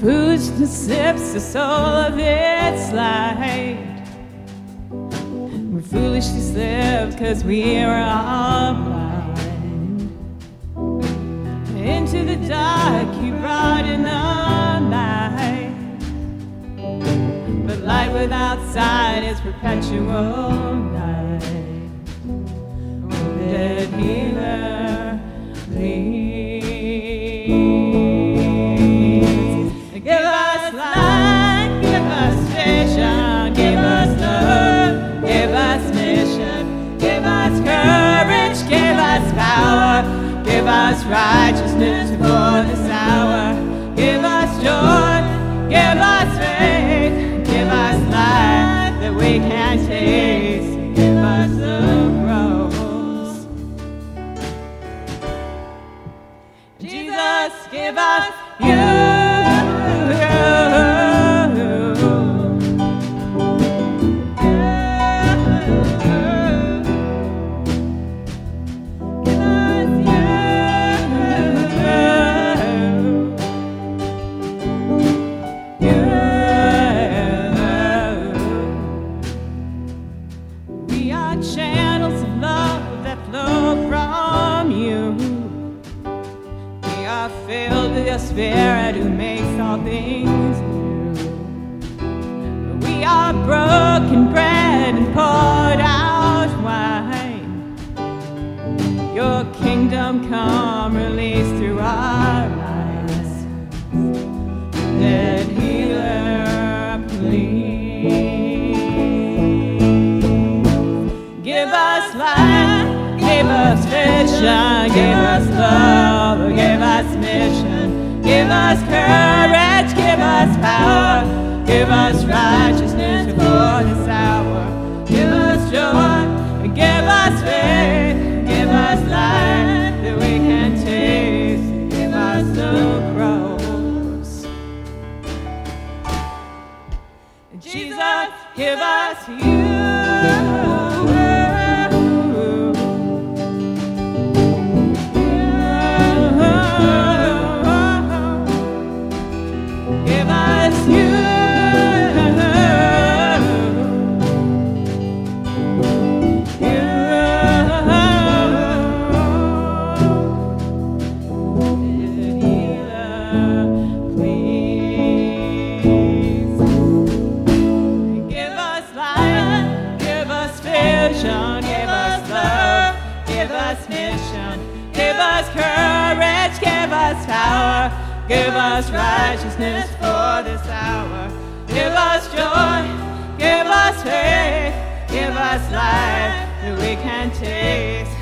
Foolishness sips the soul of its light. We foolishly slipped cause we were all blind. Into the dark you brought in the light. But light without sight is perpetual us courage, give us power, give us righteousness for this with your spirit who makes all things new. We are broken bread and poured out wine. Your kingdom come, release through our lives. Dead healer, please. Give us life, give us vision, give us love, us courage, give us power, give us righteousness for this hour, give us joy, give us faith, give us life that we can taste, give us the cross. Jesus, give us you. Give us righteousness for this hour. Give us joy, give us faith, give us life that we can taste,